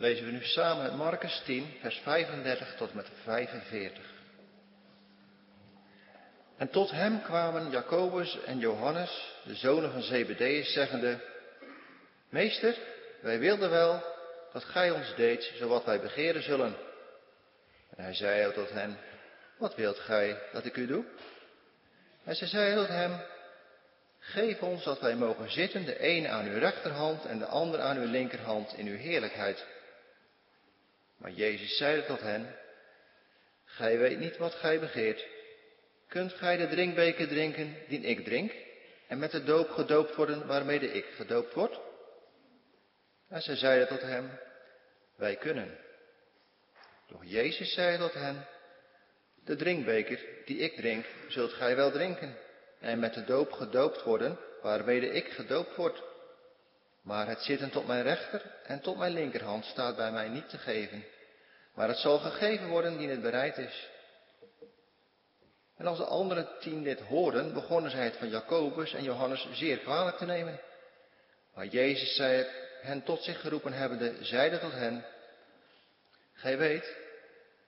lezen we nu samen uit Marcus 10, vers 35 tot met 45. En tot hem kwamen Jacobus en Johannes, de zonen van Zebedeus, zeggende, Meester, wij wilden wel dat gij ons deed, zo wat wij begeren zullen. En hij zei tot hen, wat wilt gij dat ik u doe? En ze zeiden tot hem, geef ons dat wij mogen zitten, de een aan uw rechterhand en de ander aan uw linkerhand in uw heerlijkheid. Maar Jezus zeide tot hen, gij weet niet wat gij begeert. Kunt gij de drinkbeker drinken die ik drink en met de doop gedoopt worden waarmede ik gedoopt word? En zij zeiden tot hem, wij kunnen. Doch Jezus zei tot hen, de drinkbeker die ik drink, zult gij wel drinken en met de doop gedoopt worden waarmede ik gedoopt word. Maar het zitten tot mijn rechter en tot mijn linkerhand staat bij mij niet te geven, maar het zal gegeven worden die het bereid is. En als de andere tien dit hoorden, begonnen zij het van Jacobus en Johannes zeer kwalijk te nemen. Maar Jezus zei hen tot zich geroepen hebbende, zeide tot hen, Gij weet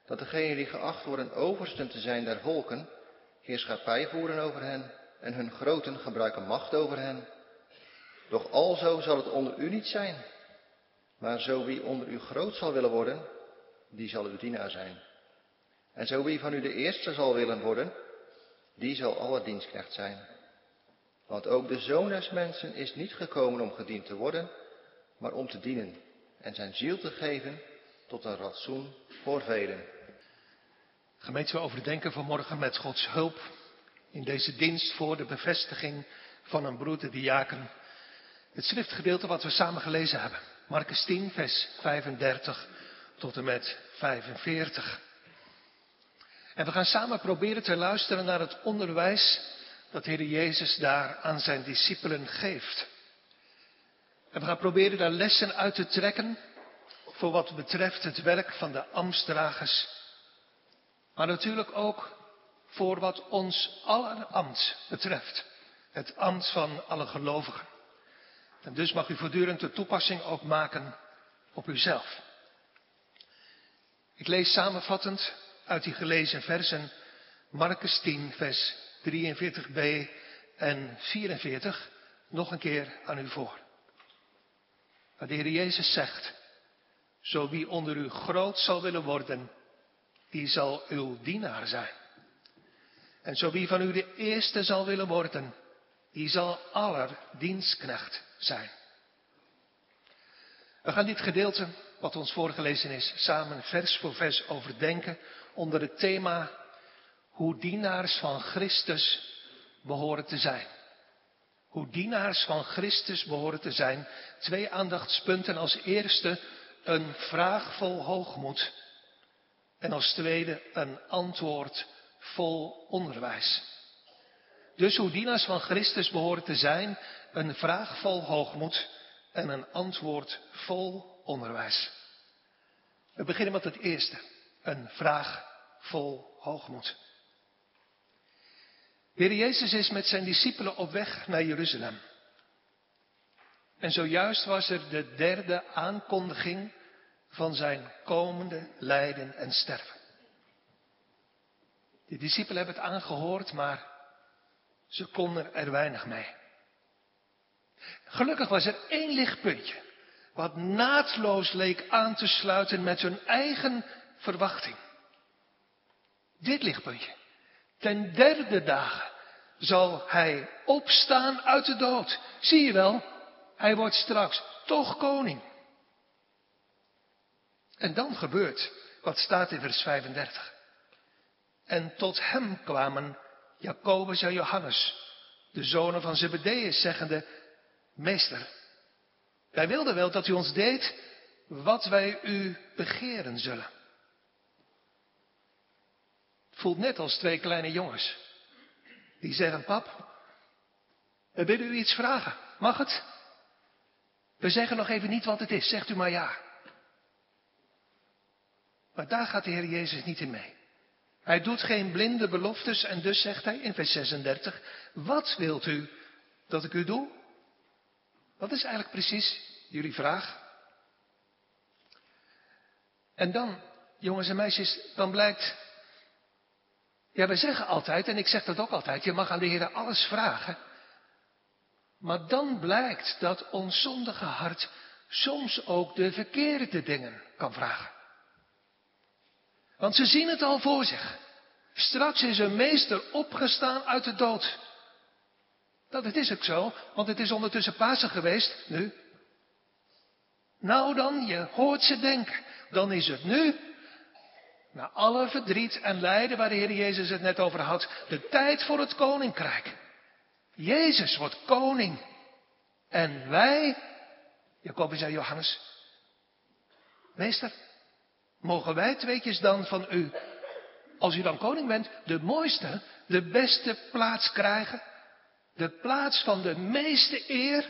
dat degenen die geacht worden oversten te zijn der volken, heerschappij voeren over hen en hun groten gebruiken macht over hen. Doch alzo zal het onder u niet zijn, maar zo wie onder u groot zal willen worden, die zal uw dienaar zijn. En zo wie van u de eerste zal willen worden, die zal alle dienstknecht zijn. Want ook de zoon des mensen is niet gekomen om gediend te worden, maar om te dienen en zijn ziel te geven tot een ratsoen voor velen. Gemeente, we overdenken vanmorgen met Gods hulp in deze dienst voor de bevestiging van een broeder diaken. Het schriftgedeelte wat we samen gelezen hebben. Marcus 10, vers 35 tot en met 45. En we gaan samen proberen te luisteren naar het onderwijs dat Heer Jezus daar aan zijn discipelen geeft. En we gaan proberen daar lessen uit te trekken voor wat betreft het werk van de ambtsdragers. Maar natuurlijk ook voor wat ons aller ambt betreft. Het ambt van alle gelovigen. En dus mag u voortdurend de toepassing ook maken op uzelf. Ik lees samenvattend uit die gelezen versen Marcus 10, vers 43b en 44 nog een keer aan u voor. Waar de Heer Jezus zegt, zo wie onder u groot zal willen worden, die zal uw dienaar zijn. En zo wie van u de eerste zal willen worden, die zal aller dienstknecht zijn. We gaan dit gedeelte, wat ons voorgelezen is, samen vers voor vers overdenken onder het thema hoe dienaars van Christus behoren te zijn. Hoe dienaars van Christus behoren te zijn. Twee aandachtspunten. Als eerste een vraag vol hoogmoed. En als tweede een antwoord vol onderwijs. Dus hoe dienaars van Christus behoren te zijn, een vraag vol hoogmoed en een antwoord vol onderwijs. We beginnen met het eerste, een vraag vol hoogmoed. Heer Jezus is met zijn discipelen op weg naar Jeruzalem. En zojuist was er de derde aankondiging van zijn komende lijden en sterven. De discipelen hebben het aangehoord, maar ze konden er weinig mee. Gelukkig was er één lichtpuntje, wat naadloos leek aan te sluiten met hun eigen verwachting. Dit lichtpuntje. Ten derde dagen zal hij opstaan uit de dood. Zie je wel, hij wordt straks toch koning. En dan gebeurt wat staat in vers 35. En tot hem kwamen Jacobus en Johannes, de zonen van Zebedeus, zeggende, Meester, wij wilden wel dat u ons deed wat wij u begeren zullen. Voelt net als twee kleine jongens. Die zeggen, pap, we willen u iets vragen. Mag het? We zeggen nog even niet wat het is. Zegt u maar ja. Maar daar gaat de Heer Jezus niet in mee. Hij doet geen blinde beloftes en dus zegt hij in vers 36, wat wilt u dat ik u doe? Wat is eigenlijk precies jullie vraag? En dan, jongens en meisjes, dan blijkt. Ja, wij zeggen altijd, en ik zeg dat ook altijd, je mag aan de Heer alles vragen. Maar dan blijkt dat ons zondige hart soms ook de verkeerde dingen kan vragen. Want ze zien het al voor zich. Straks is een meester opgestaan uit de dood. Dat het is ook zo, want het is ondertussen Pasen geweest, nu. Nou dan, je hoort ze denken. Dan is het nu, na alle verdriet en lijden waar de Heer Jezus het net over had, de tijd voor het koninkrijk. Jezus wordt koning. En wij, Jacobus en Johannes, meester, mogen wij tweetjes dan van u, als u dan koning bent, de mooiste, de beste plaats krijgen? De plaats van de meeste eer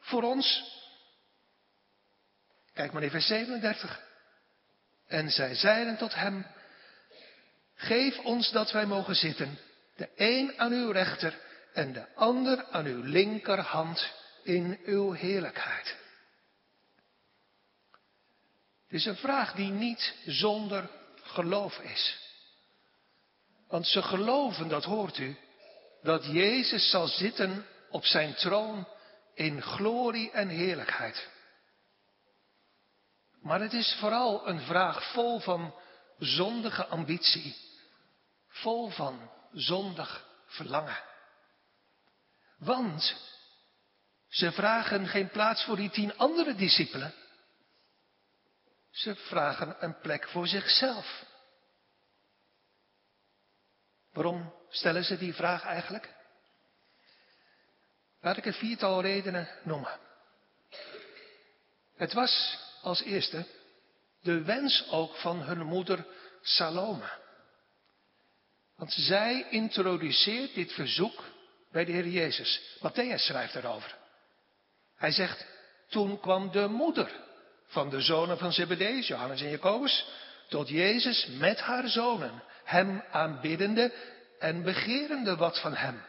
voor ons? Kijk maar in vers 37. En zij zeiden tot hem, geef ons dat wij mogen zitten, de een aan uw rechter en de ander aan uw linkerhand in uw heerlijkheid. Het is een vraag die niet zonder geloof is. Want ze geloven, dat hoort u, dat Jezus zal zitten op zijn troon in glorie en heerlijkheid. Maar het is vooral een vraag vol van zondige ambitie, vol van zondig verlangen. Want ze vragen geen plaats voor die tien andere discipelen. Ze vragen een plek voor zichzelf. Waarom stellen ze die vraag eigenlijk? Laat ik een viertal redenen noemen. Het was als eerste de wens ook van hun moeder Salome. Want zij introduceert dit verzoek bij de Heer Jezus. Matthäus schrijft erover. Hij zegt, toen kwam de moeder van de zonen van Zebedeus, Johannes en Jacobus, tot Jezus met haar zonen, hem aanbiddende en begerende wat van hem.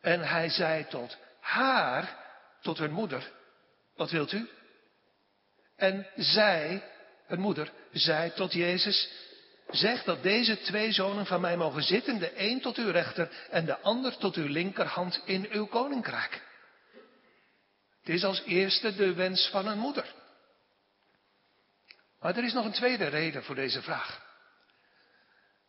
En hij zei tot haar, tot hun moeder, wat wilt u? En zij, hun moeder, zei tot Jezus, zeg dat deze twee zonen van mij mogen zitten, de een tot uw rechter en de ander tot uw linkerhand in uw koninkrijk. Het is als eerste de wens van een moeder. Maar er is nog een tweede reden voor deze vraag.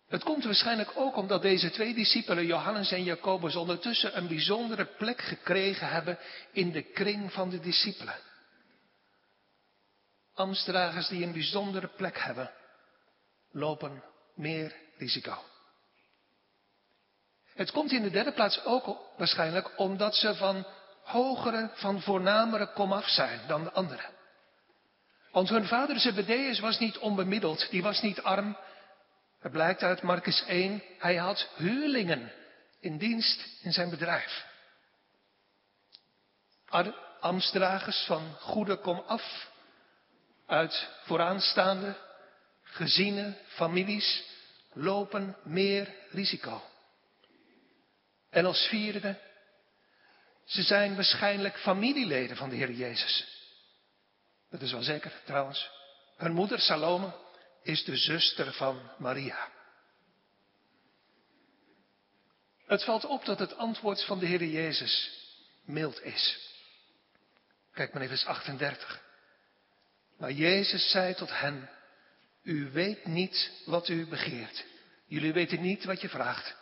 Het komt waarschijnlijk ook omdat deze twee discipelen, Johannes en Jacobus, ondertussen een bijzondere plek gekregen hebben in de kring van de discipelen. Amstdragers die een bijzondere plek hebben, lopen meer risico. Het komt in de derde plaats ook waarschijnlijk omdat ze van hogere, van voornamere komaf zijn dan de anderen. Want hun vader Zebedeus was niet onbemiddeld, die was niet arm. Het blijkt uit Marcus 1, hij had huurlingen in dienst in zijn bedrijf. Amstdragers van goede komaf, uit vooraanstaande gezinnen, families, lopen meer risico. En als vierde, ze zijn waarschijnlijk familieleden van de Heer Jezus. Dat is wel zeker trouwens. Hun moeder Salome is de zuster van Maria. Het valt op dat het antwoord van de Heer Jezus mild is. Kijk maar even vers 38. Maar Jezus zei tot hen, u weet niet wat u begeert. Jullie weten niet wat je vraagt.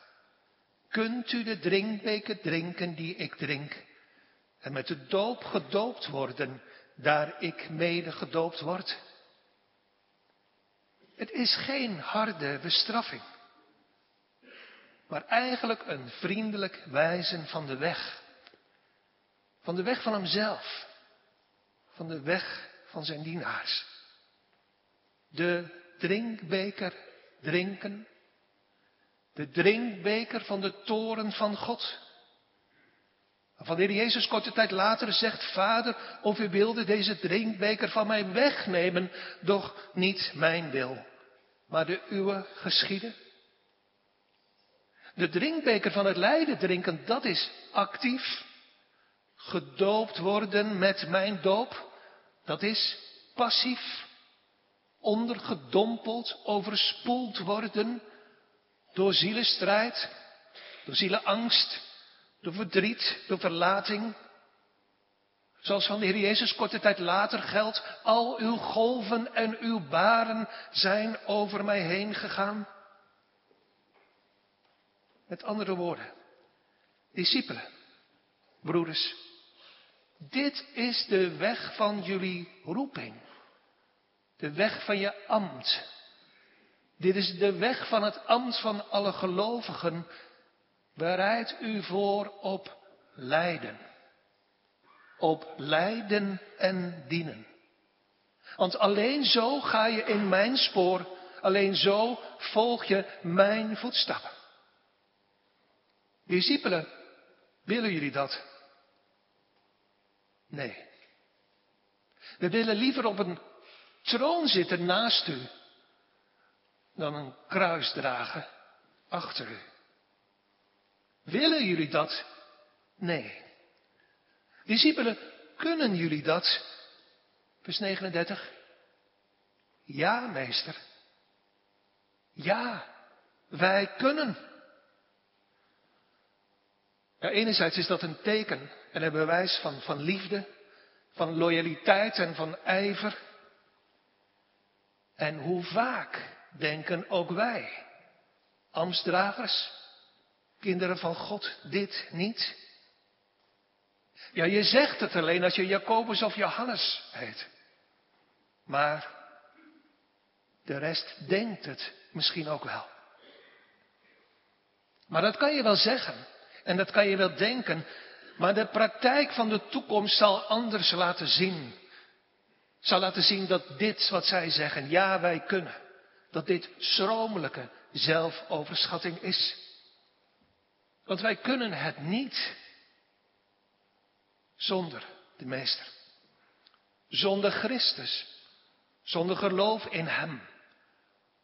Kunt u de drinkbeker drinken die ik drink en met de doop gedoopt worden daar ik mede gedoopt word? Het is geen harde bestraffing, maar eigenlijk een vriendelijk wijzen van de weg. Van de weg van hemzelf, van de weg van zijn dienaars. De drinkbeker drinken, de drinkbeker van de toren van God. Van de Jezus korte tijd later zegt, Vader, of u wilde deze drinkbeker van mij wegnemen, doch niet mijn wil, maar de uwe geschieden. De drinkbeker van het lijden drinken, dat is actief. Gedoopt worden met mijn doop, dat is passief. ondergedompeld, overspoeld worden door zielenstrijd, door zielenangst, door verdriet, door verlating. Zoals van de Heer Jezus korte tijd later geldt, al uw golven en uw baren zijn over mij heen gegaan. Met andere woorden, discipelen, broeders, dit is de weg van jullie roeping. De weg van je ambt. Dit is de weg van het ambt van alle gelovigen. Bereid u voor op lijden. Op lijden en dienen. Want alleen zo ga je in mijn spoor. Alleen zo volg je mijn voetstappen. Discipelen, willen jullie dat? Nee. We willen liever op een troon zitten naast u dan een kruis dragen achter u. Willen jullie dat? Nee. Discipelen, kunnen jullie dat? Vers 39. Ja, meester. Ja, wij kunnen. Ja, enerzijds is dat een teken en een bewijs van, van liefde, van loyaliteit en van ijver. En hoe vaak denken ook wij, ambtsdragers, kinderen van God, dit niet? Ja, je zegt het alleen als je Jacobus of Johannes heet. Maar de rest denkt het misschien ook wel. Maar dat kan je wel zeggen. En dat kan je wel denken. Maar de praktijk van de toekomst zal anders laten zien. Zal laten zien dat dit wat zij zeggen, ja wij kunnen. Dat dit schromelijke zelfoverschatting is. Want wij kunnen het niet zonder de Meester. Zonder Christus. Zonder geloof in Hem.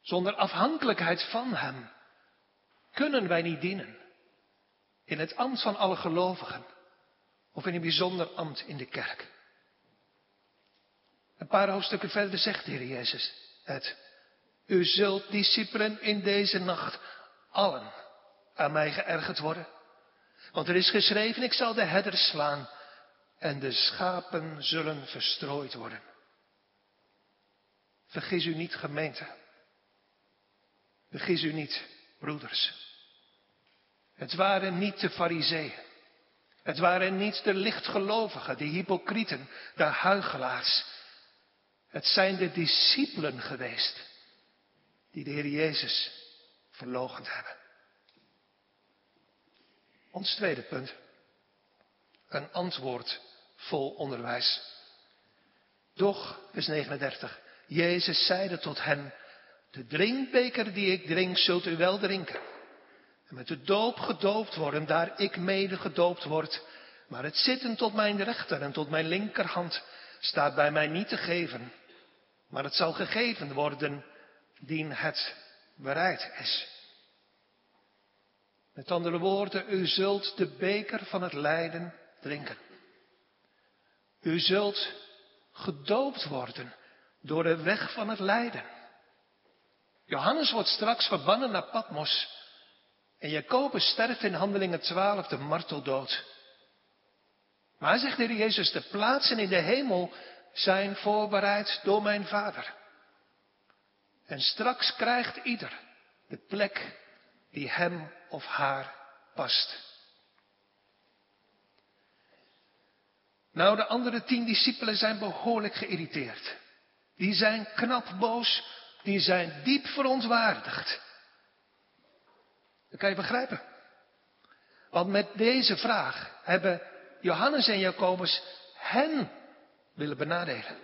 Zonder afhankelijkheid van Hem. Kunnen wij niet dienen. In het ambt van alle gelovigen. Of in een bijzonder ambt in de kerk. Een paar hoofdstukken verder zegt de Heer Jezus het. U zult discipelen in deze nacht allen aan mij geërgerd worden. Want er is geschreven, ik zal de herders slaan en de schapen zullen verstrooid worden. Vergis u niet, gemeente. Vergis u niet, broeders. Het waren niet de fariseeën. Het waren niet de lichtgelovigen, de hypocrieten, de huigelaars. Het zijn de discipelen geweest die de Heer Jezus verlogend hebben. Ons tweede punt. Een antwoord vol onderwijs. Doch, vers 39, Jezus zeide tot hen, de drinkbeker die ik drink, zult u wel drinken. En met de doop gedoopt worden, daar ik mede gedoopt word. Maar het zitten tot mijn rechter en tot mijn linkerhand staat bij mij niet te geven. Maar het zal gegeven worden, dien het bereid is. Met andere woorden, u zult de beker van het lijden drinken. U zult gedoopt worden door de weg van het lijden. Johannes wordt straks verbannen naar Patmos. En Jacobus sterft in handelingen 12 de marteldood. Maar zegt de Heer Jezus, de plaatsen in de hemel zijn voorbereid door mijn Vader. En straks krijgt ieder de plek die hem of haar past. Nou, de andere tien discipelen zijn behoorlijk geïrriteerd. Die zijn knap boos, die zijn diep verontwaardigd. Dat kan je begrijpen. Want met deze vraag hebben Johannes en Jacobus hen willen benadelen.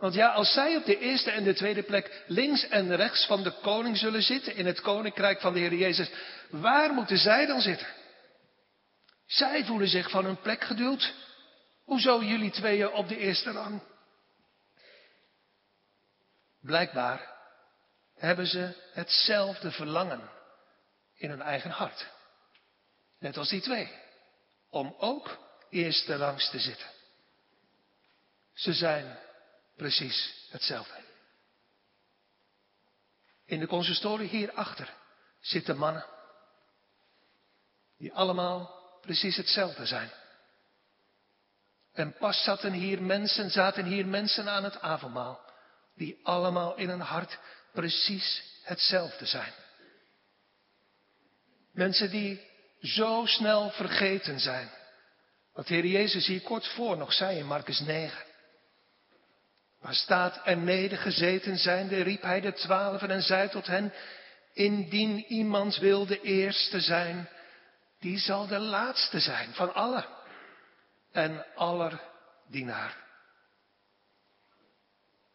Want ja, als zij op de eerste en de tweede plek links en rechts van de koning zullen zitten in het koninkrijk van de Heer Jezus, waar moeten zij dan zitten? Zij voelen zich van hun plek geduwd. Hoezo jullie tweeën op de eerste rang? Blijkbaar hebben ze hetzelfde verlangen in hun eigen hart. Net als die twee. Om ook eerste rangs te zitten. Ze zijn precies hetzelfde. In de consistorie hierachter zitten mannen. Die allemaal precies hetzelfde zijn. En pas zaten hier mensen, zaten hier mensen aan het avondmaal. Die allemaal in hun hart precies hetzelfde zijn. Mensen die zo snel vergeten zijn. Wat de Heer Jezus hier kort voor nog zei in Marcus 9. Waar staat er nedergezeten zijnde, riep hij de twaalfen en zei tot hen, indien iemand wil de eerste zijn, die zal de laatste zijn van allen en aller dienaar.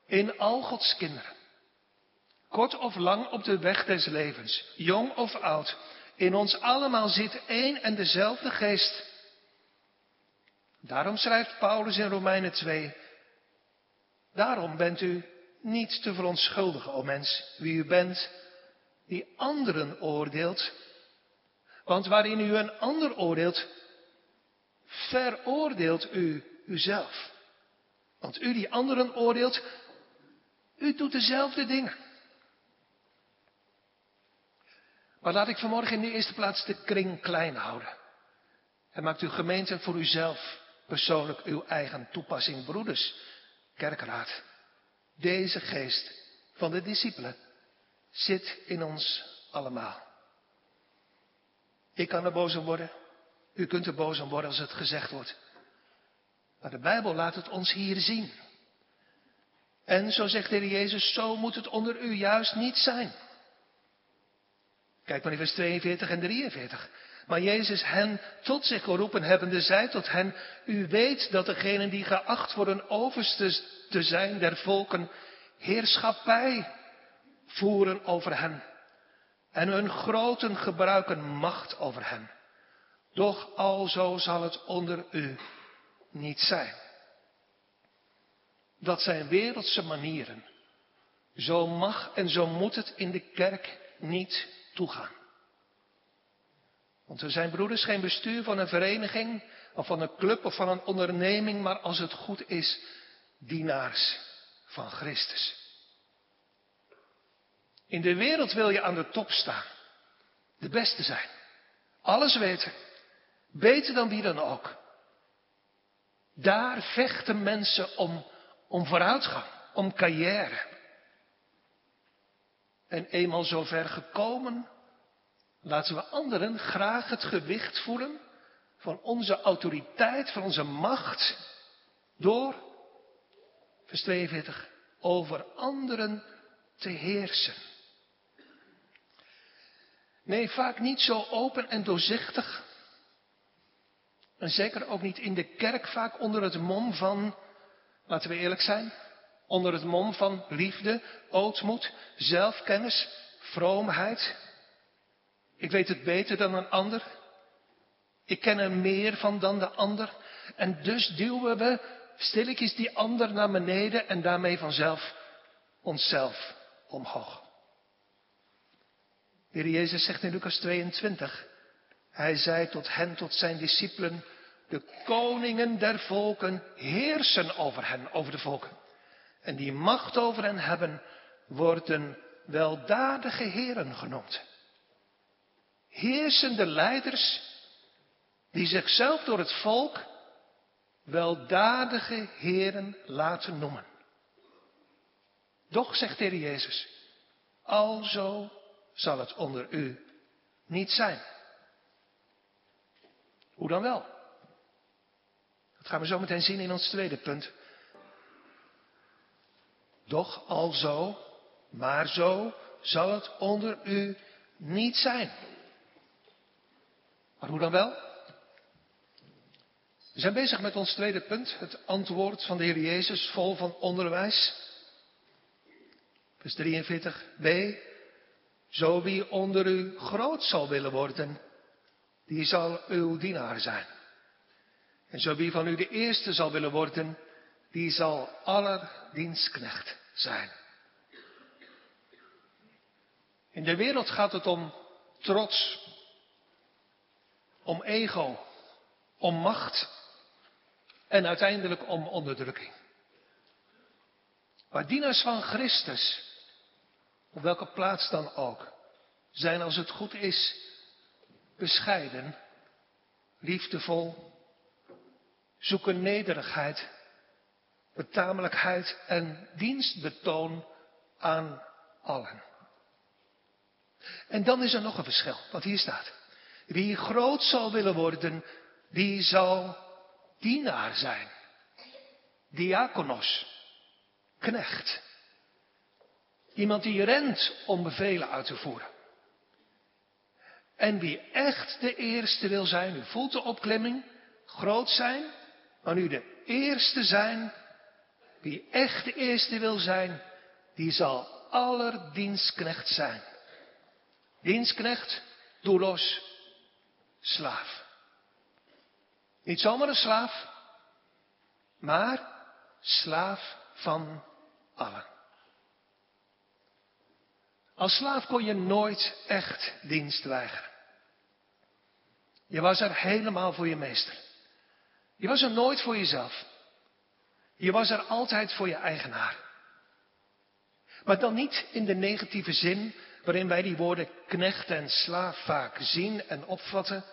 In al Gods kinderen, kort of lang op de weg des levens, jong of oud, in ons allemaal zit één en dezelfde geest. Daarom schrijft Paulus in Romeinen 2, daarom bent u niet te verontschuldigen, o mens, wie u bent, die anderen oordeelt. Want waarin u een ander oordeelt, veroordeelt u uzelf. Want u die anderen oordeelt, u doet dezelfde dingen. Maar laat ik vanmorgen in de eerste plaats de kring klein houden. En maakt uw gemeente voor uzelf persoonlijk uw eigen toepassing, broeders, kerkraad. Deze geest van de discipelen zit in ons allemaal. Ik kan er boos om worden. U kunt er boos om worden als het gezegd wordt. Maar de Bijbel laat het ons hier zien. En zo zegt de Heer Jezus, zo moet het onder u juist niet zijn. Kijk maar in vers 42 en 43. Maar Jezus hen tot zich geroepen hebbende, zei tot hen, u weet dat degenen die geacht worden overste te zijn der volken, heerschappij voeren over hen. En hun groten gebruiken macht over hen. Doch alzo zal het onder u niet zijn. Dat zijn wereldse manieren. Zo mag en zo moet het in de kerk niet toegaan. Want we zijn broeders geen bestuur van een vereniging of van een club of van een onderneming, maar als het goed is, dienaars van Christus. In de wereld wil je aan de top staan, de beste zijn, alles weten, beter dan wie dan ook. Daar vechten mensen om, om vooruitgang, om carrière. En eenmaal zover gekomen, laten we anderen graag het gewicht voelen van onze autoriteit, van onze macht, door, vers 42, over anderen te heersen. Nee, vaak niet zo open en doorzichtig. En zeker ook niet in de kerk, vaak onder het mom van, laten we eerlijk zijn, onder het mom van liefde, ootmoed, zelfkennis, vroomheid. Ik weet het beter dan een ander. Ik ken er meer van dan de ander. En dus duwen we stilletjes die ander naar beneden en daarmee vanzelf onszelf omhoog. De Heer Jezus zegt in Lucas 22, hij zei tot hen, tot zijn discipelen, de koningen der volken heersen over hen, over de volken. En die macht over hen hebben, worden weldadige heren genoemd. Heersende leiders die zichzelf door het volk weldadige heren laten noemen. Doch, zegt de Heer Jezus, alzo zal het onder u niet zijn. Hoe dan wel? Dat gaan we zo meteen zien in ons tweede punt. Doch alzo, maar zo zal het onder u niet zijn. Maar hoe dan wel? We zijn bezig met ons tweede punt, het antwoord van de Heer Jezus, vol van onderwijs. Vers 43b. Zo wie onder u groot zal willen worden, die zal uw dienaar zijn. En zo wie van u de eerste zal willen worden, die zal aller dienstknecht zijn. In de wereld gaat het om trots, om ego, om macht en uiteindelijk om onderdrukking. Maar dienaars van Christus op welke plaats dan ook, zijn als het goed is bescheiden, liefdevol, zoeken nederigheid, betamelijkheid en dienstbetoon aan allen. En dan is er nog een verschil, wat hier staat. Wie groot zal willen worden, die zal dienaar zijn. Diakonos, knecht. Iemand die rent om bevelen uit te voeren. En wie echt de eerste wil zijn, u voelt de opklemming, groot zijn, maar nu de eerste zijn, wie echt de eerste wil zijn, die zal aller dienstknecht zijn. Dienstknecht, doelloos, slaaf. Niet zomaar een slaaf, maar slaaf van allen. Als slaaf kon je nooit echt dienst weigeren. Je was er helemaal voor je meester. Je was er nooit voor jezelf. Je was er altijd voor je eigenaar. Maar dan niet in de negatieve zin waarin wij die woorden knecht en slaaf vaak zien en opvatten,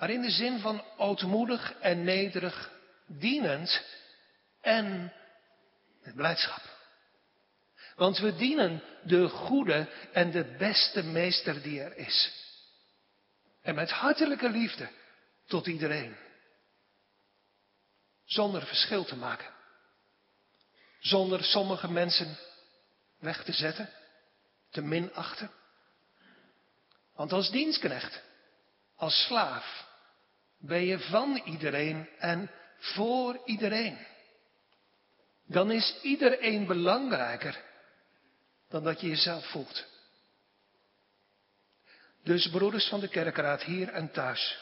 maar in de zin van ootmoedig en nederig, dienend en met blijdschap. Want we dienen de goede en de beste meester die er is. En met hartelijke liefde tot iedereen. Zonder verschil te maken. Zonder sommige mensen weg te zetten, te minachten. Want als dienstknecht, als slaaf, ben je van iedereen en voor iedereen. Dan is iedereen belangrijker dan dat je jezelf voelt. Dus broeders van de kerkraad hier en thuis.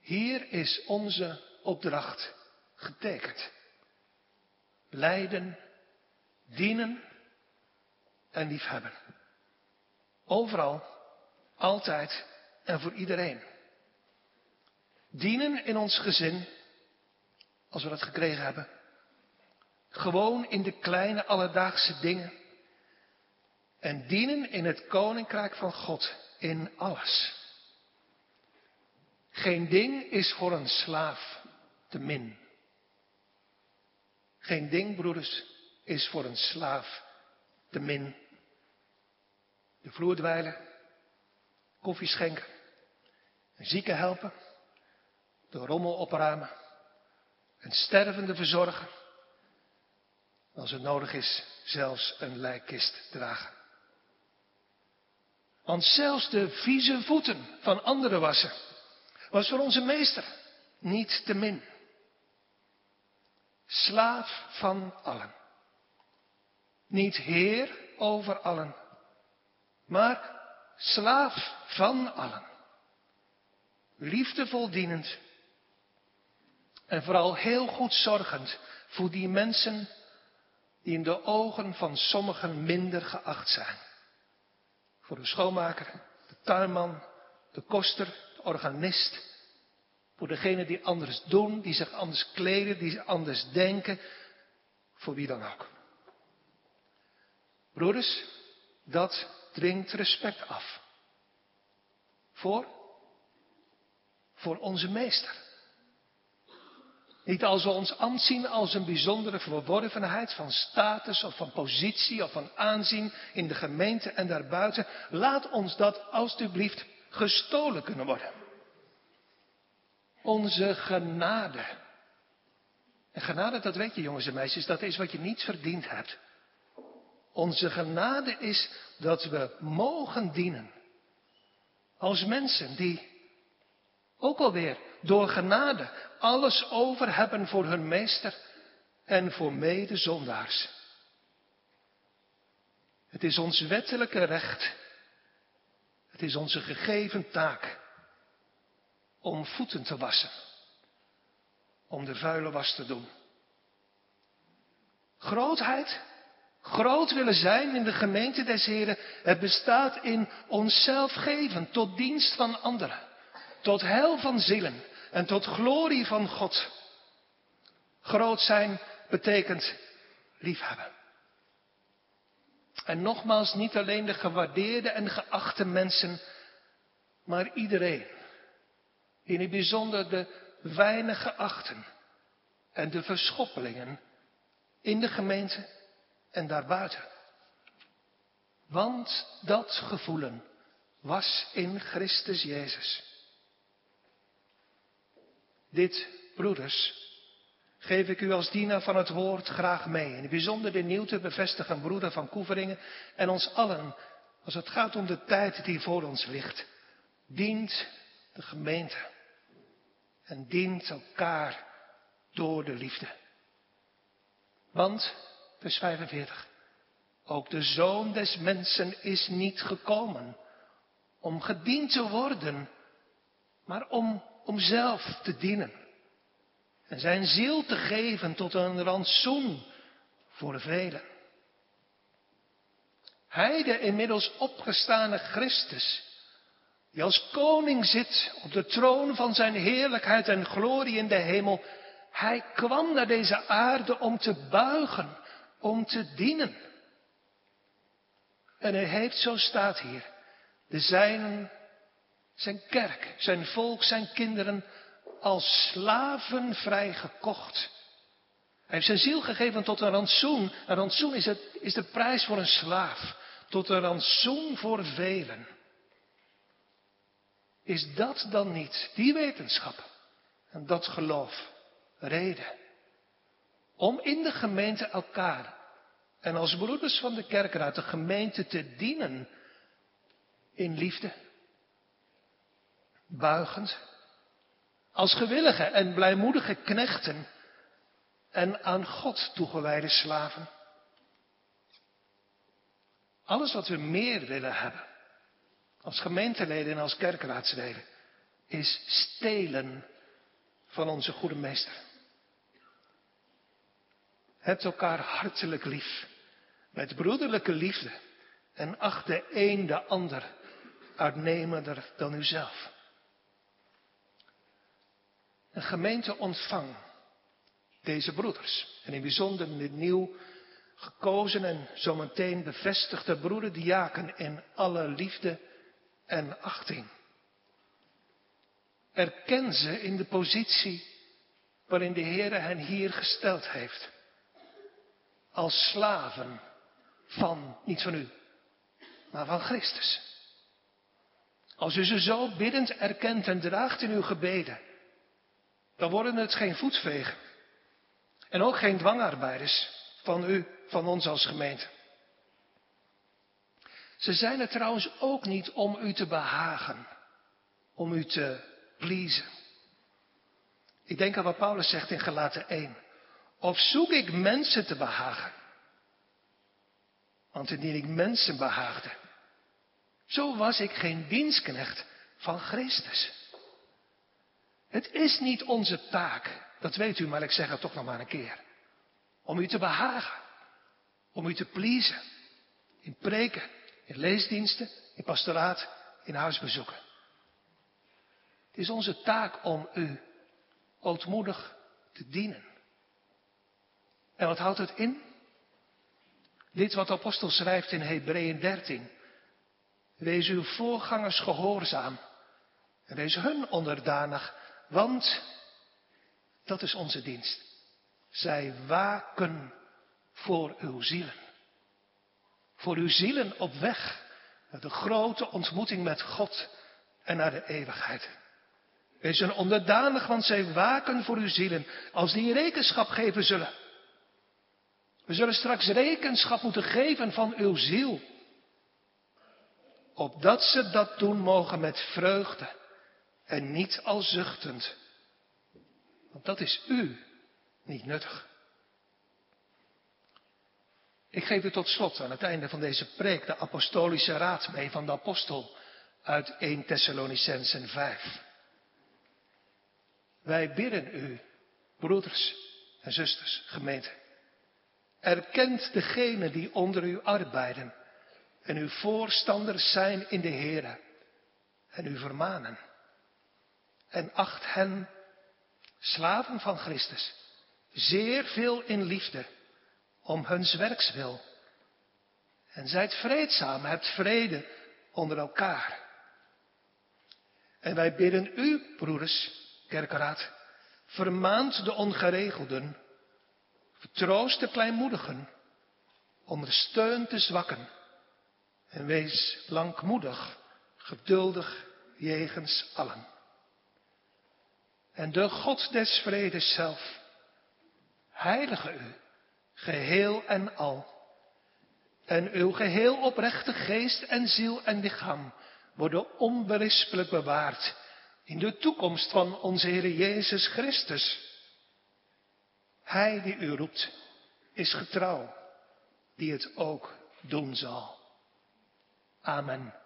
Hier is onze opdracht getekend. Leiden, dienen en liefhebben. Overal, altijd en voor iedereen. Dienen in ons gezin, als we dat gekregen hebben. Gewoon in de kleine alledaagse dingen. En dienen in het koninkrijk van God in alles. Geen ding is voor een slaaf te min. Geen ding, broeders, is voor een slaaf te min. De vloer dweilen, koffie schenken, een zieke helpen, de rommel opruimen, een stervende verzorgen, als het nodig is, zelfs een lijkkist dragen. Want zelfs de vieze voeten van anderen wassen was voor onze meester niet te min. Slaaf van allen. Niet heer over allen, maar slaaf van allen. Liefdevol dienend en vooral heel goed zorgend voor die mensen die in de ogen van sommigen minder geacht zijn. Voor de schoonmaker, de tuinman, de koster, de organist. Voor degenen die anders doen, die zich anders kleden, die anders denken. Voor wie dan ook. Broeders, dat dringt respect af. Voor? Voor onze meester. Niet als we ons aanzien als een bijzondere verworvenheid van status of van positie of van aanzien in de gemeente en daarbuiten. Laat ons dat alstublieft gestolen kunnen worden. Onze genade. En genade, dat weet je jongens en meisjes, dat is wat je niet verdiend hebt. Onze genade is dat we mogen dienen. Als mensen die ook alweer door genade alles over hebben voor hun meester en voor medezondaars. Het is ons wettelijke recht. Het is onze gegeven taak om voeten te wassen. Om de vuile was te doen. Grootheid, groot willen zijn in de gemeente des Heren, het bestaat in onszelf geven tot dienst van anderen. Tot heil van zielen en tot glorie van God. Groot zijn betekent liefhebben. En nogmaals, niet alleen de gewaardeerde en geachte mensen, maar iedereen. In het bijzonder de weinig geachten en de verschoppelingen in de gemeente en daarbuiten. Want dat gevoelen was in Christus Jezus. Dit, broeders, geef ik u als dienaar van het woord graag mee. In het bijzonder de nieuw te bevestigen broeder van Koeveringen en ons allen, als het gaat om de tijd die voor ons ligt. Dient de gemeente en dient elkaar door de liefde. Want, vers 45, ook de zoon des mensen is niet gekomen om gediend te worden, maar om, om zelf te dienen. En zijn ziel te geven tot een rantsoen voor de velen. Hij, de inmiddels opgestane Christus, die als koning zit op de troon van zijn heerlijkheid en glorie in de hemel, hij kwam naar deze aarde om te buigen, om te dienen. En hij heeft, zo staat hier, de zijnen, zijn kerk, zijn volk, zijn kinderen als slaven vrijgekocht. Hij heeft zijn ziel gegeven tot een rantsoen. Een rantsoen is, het, is de prijs voor een slaaf. Tot een rantsoen voor velen. Is dat dan niet, die wetenschap en dat geloof, reden om in de gemeente elkaar en als broeders van de kerkraad de gemeente te dienen in liefde, buigend, als gewillige en blijmoedige knechten en aan God toegewijde slaven. Alles wat we meer willen hebben, als gemeenteleden en als kerkraadsleden, is stelen van onze goede meester. Hebt elkaar hartelijk lief, met broederlijke liefde, en acht de een de ander uitnemender dan uzelf. Een gemeente ontvang deze broeders. En in bijzonder de nieuw gekozen en zometeen bevestigde broeder diaken in alle liefde en achting. Erken ze in de positie waarin de Heer hen hier gesteld heeft. Als slaven van, niet van u, maar van Christus. Als u ze zo biddend erkent en draagt in uw gebeden, dan worden het geen voetvegen. En ook geen dwangarbeiders van u, van ons als gemeente. Ze zijn er trouwens ook niet om u te behagen, om u te pleasen. Ik denk aan wat Paulus zegt in Galaten 1. Of zoek ik mensen te behagen? Want indien ik mensen behaagde, zo was ik geen dienstknecht van Christus. Het is niet onze taak, dat weet u, maar ik zeg het toch nog maar een keer. Om u te behagen, om u te pleasen. In preken, in leesdiensten, in pastoraat, in huisbezoeken. Het is onze taak om u ootmoedig te dienen. En wat houdt het in? Dit wat de apostel schrijft in Hebreeën 13. Wees uw voorgangers gehoorzaam en wees hun onderdanig, want dat is onze dienst. Zij waken voor uw zielen. Voor uw zielen op weg naar de grote ontmoeting met God en naar de eeuwigheid. Wees hun onderdanig, want zij waken voor uw zielen als die rekenschap geven zullen. We zullen straks rekenschap moeten geven van uw ziel. Opdat ze dat doen mogen met vreugde en niet al zuchtend. Want dat is u niet nuttig. Ik geef u tot slot aan het einde van deze preek de apostolische raad mee van de apostel uit 1 Thessalonicensen 5. Wij bidden u, broeders en zusters, gemeente, erkent degene die onder u arbeiden en uw voorstanders zijn in de Heer en u vermanen. En acht hen, slaven van Christus, zeer veel in liefde om huns werks wil. En zijt vreedzaam, hebt vrede onder elkaar. En wij bidden u, broeders, kerkeraad, vermaant de ongeregelden, vertroost de kleinmoedigen, ondersteunt de zwakken en wees langmoedig, geduldig jegens allen. En de God des vredes zelf, heilige u, geheel en al. En uw geheel oprechte geest en ziel en lichaam worden onberispelijk bewaard in de toekomst van onze Heer Jezus Christus. Hij die u roept, is getrouw, die het ook doen zal. Amen.